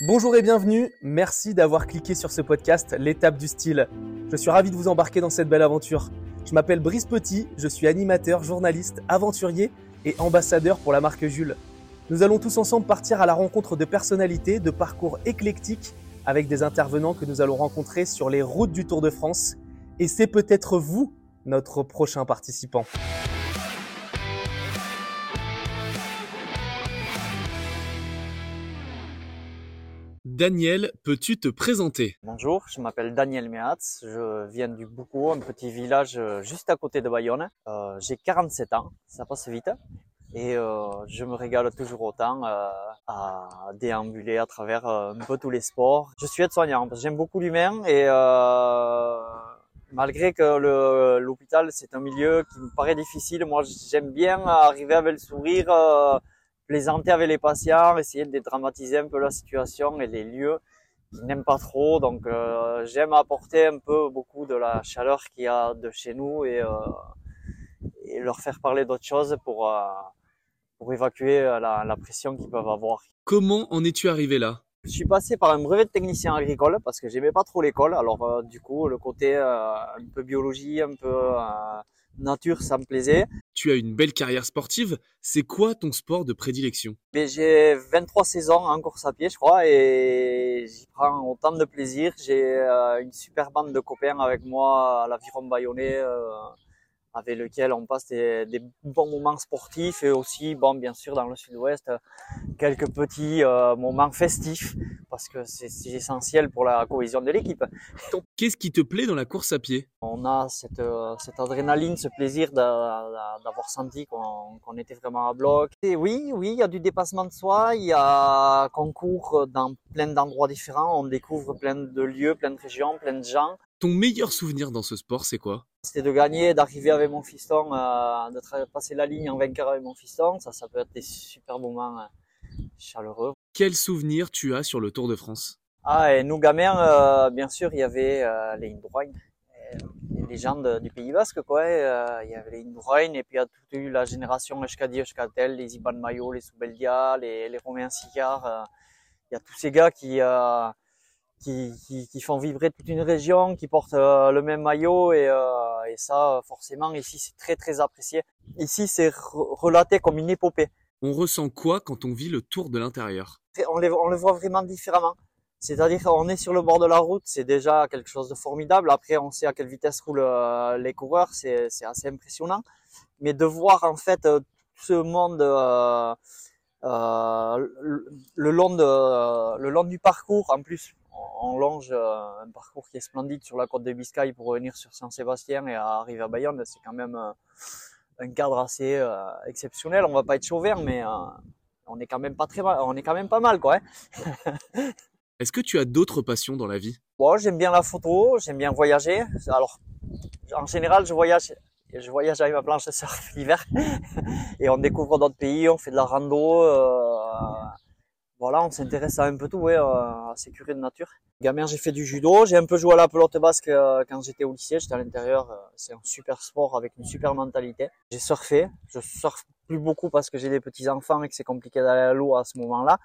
Bonjour et bienvenue, merci d'avoir cliqué sur ce podcast L'étape du style. Je suis ravi de vous embarquer dans cette belle aventure. Je m'appelle Brice Petit, je suis animateur, journaliste, aventurier et ambassadeur pour la marque Jules. Nous allons tous ensemble partir à la rencontre de personnalités, de parcours éclectiques, avec des intervenants que nous allons rencontrer sur les routes du Tour de France. Et c'est peut-être vous, notre prochain participant. Daniel, peux-tu te présenter? Bonjour, je m'appelle Daniel Mehatz, je viens du Boucau, un petit village euh, juste à côté de Bayonne. Euh, j'ai 47 ans, ça passe vite. Et euh, je me régale toujours autant à déambuler à travers un peu tous les sports. Je suis aide-soignant j'aime beaucoup l'humain et malgré que l'hôpital c'est un milieu qui me paraît difficile, moi j'aime bien arriver avec le sourire, plaisanter avec les patients, essayer de dédramatiser un peu la situation et les lieux qu'ils n'aiment pas trop. Donc euh, j'aime apporter un peu beaucoup de la chaleur qu'il y a de chez nous et, et leur faire parler d'autres choses pour pour évacuer euh, la, la pression qu'ils peuvent avoir. Comment en es-tu arrivé là? Je suis passé par un brevet de technicien agricole parce que j'aimais pas trop l'école. Alors euh, du coup, le côté euh, un peu biologie, un peu euh, nature, ça me plaisait. Tu as une belle carrière sportive. C'est quoi ton sport de prédilection? J'ai 23 saisons en course à pied, je crois, et j'y prends autant de plaisir. J'ai une super bande de copains avec moi à l'aviron bayonnais avec lequel on passe des, des, bons moments sportifs et aussi, bon, bien sûr, dans le sud-ouest, quelques petits euh, moments festifs parce que c'est essentiel pour la cohésion de l'équipe. Qu'est-ce qui te plaît dans la course à pied? On a cette, euh, cette adrénaline, ce plaisir d'avoir senti qu'on qu était vraiment à bloc. Et oui, oui, il y a du dépassement de soi, il y a qu'on court dans plein d'endroits différents, on découvre plein de lieux, plein de régions, plein de gens. Ton meilleur souvenir dans ce sport, c'est quoi? C'était de gagner, d'arriver avec mon fiston, euh, de passer la ligne en vainqueur avec mon fiston. Ça, ça peut être des super moments euh, chaleureux. Quel souvenir tu as sur le Tour de France? Ah, et nous gamins, euh, bien sûr, il y avait euh, les Indurain, les gens du Pays Basque, quoi. Il y avait les Indurain, et puis il y a toute eu la génération Euskadi, Euskatel, les Iban Mayo, les Soubeldia, les, les Romains Sicard. Il y a tous ces gars qui qui, qui, qui, font vibrer toute une région, qui portent euh, le même maillot et, euh, et ça forcément ici c'est très très apprécié. Ici c'est relaté comme une épopée. On ressent quoi quand on vit le tour de l'intérieur? On, on le voit vraiment différemment. C'est-à-dire qu'on est sur le bord de la route, c'est déjà quelque chose de formidable. Après on sait à quelle vitesse roulent euh, les coureurs, c'est assez impressionnant. Mais de voir en fait tout ce monde euh, euh, le long de le long du parcours en plus on longe euh, un parcours qui est splendide sur la côte de Biscaye pour revenir sur Saint-Sébastien et arriver à Bayonne. C'est quand même euh, un cadre assez euh, exceptionnel. On va pas être chauvin, mais on est quand même pas très mal. On est quand même pas mal, quoi. Hein Est-ce que tu as d'autres passions dans la vie? Bon, j'aime bien la photo, j'aime bien voyager. Alors, en général, je voyage. Je voyage avec ma planche de surf l'hiver et on découvre d'autres pays, on fait de la rando. Euh, voilà, on s'intéresse à un peu tout, ouais, à ces curés de nature. Gamin, j'ai fait du judo, j'ai un peu joué à la pelote basque quand j'étais au lycée, j'étais à l'intérieur, c'est un super sport avec une super mentalité. J'ai surfé, je surfe plus beaucoup parce que j'ai des petits enfants et que c'est compliqué d'aller à l'eau à ce moment-là.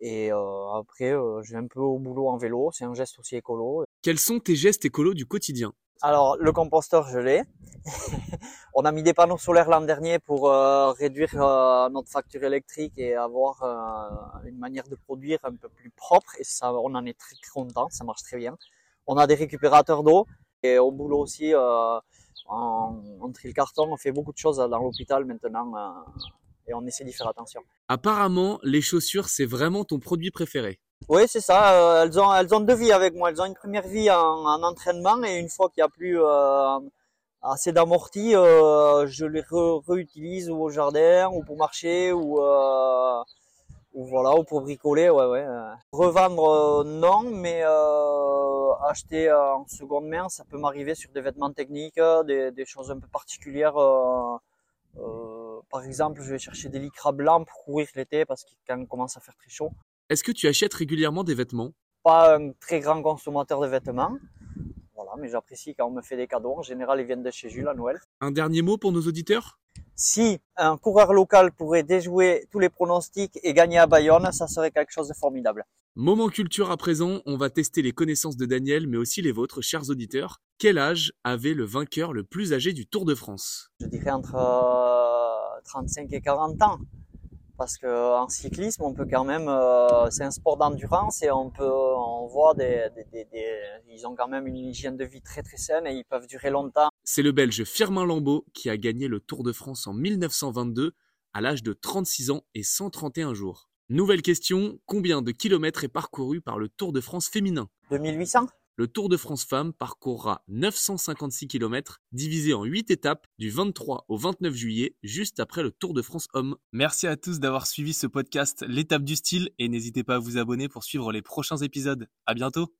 Et euh, après, euh, vais un peu au boulot en vélo, c'est un geste aussi écolo. Quels sont tes gestes écolos du quotidien? Alors, le composteur, je l'ai. on a mis des panneaux solaires l'an dernier pour euh, réduire euh, notre facture électrique et avoir euh, une manière de produire un peu plus propre. Et ça, on en est très content, ça marche très bien. On a des récupérateurs d'eau et au boulot aussi, on, on le carton, on fait beaucoup de choses dans l'hôpital maintenant et on essaie d'y faire attention. Apparemment, les chaussures, c'est vraiment ton produit préféré. Oui, c'est ça. Euh, elles ont elles ont deux vies avec moi. Elles ont une première vie en, en entraînement et une fois qu'il n'y a plus euh, assez d'amorti, euh, je les réutilise ou au jardin ou pour marcher ou voilà ou pour bricoler. Ouais, ouais. Revendre non, mais acheter en seconde main, ça peut m'arriver sur des vêtements techniques, des, choses un peu particulières. par exemple, je vais chercher des lycras blancs pour courir l'été parce qu'il commence à faire très chaud. Est-ce que tu achètes régulièrement des vêtements? Pas un très grand consommateur de vêtements. Voilà, mais j'apprécie quand on me fait des cadeaux. En général, ils viennent de chez Jules à Noël. Un dernier mot pour nos auditeurs? Si un coureur local pourrait déjouer tous les pronostics et gagner à Bayonne, ça serait quelque chose de formidable. Moment culture à présent, on va tester les connaissances de Daniel, mais aussi les vôtres, chers auditeurs. Quel âge avait le vainqueur le plus âgé du Tour de France? Je dirais entre 35 et 40 ans parce que en cyclisme, on peut quand même, euh, c'est un sport d'endurance et on peut, on voit des, des, des, ils ont quand même une hygiène de vie très très saine et ils peuvent durer longtemps. C'est le Belge Firmin Lambeau qui a gagné le Tour de France en 1922 à l'âge de 36 ans et 131 jours. Nouvelle question, combien de kilomètres est parcouru par le Tour de France féminin? 2800 le Tour de France Femmes parcourra 956 km divisé en 8 étapes du 23 au 29 juillet, juste après le Tour de France Hommes. Merci à tous d'avoir suivi ce podcast L'étape du style et n'hésitez pas à vous abonner pour suivre les prochains épisodes. À bientôt!